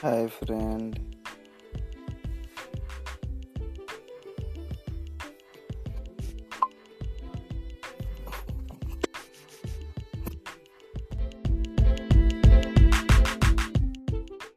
Hi friend,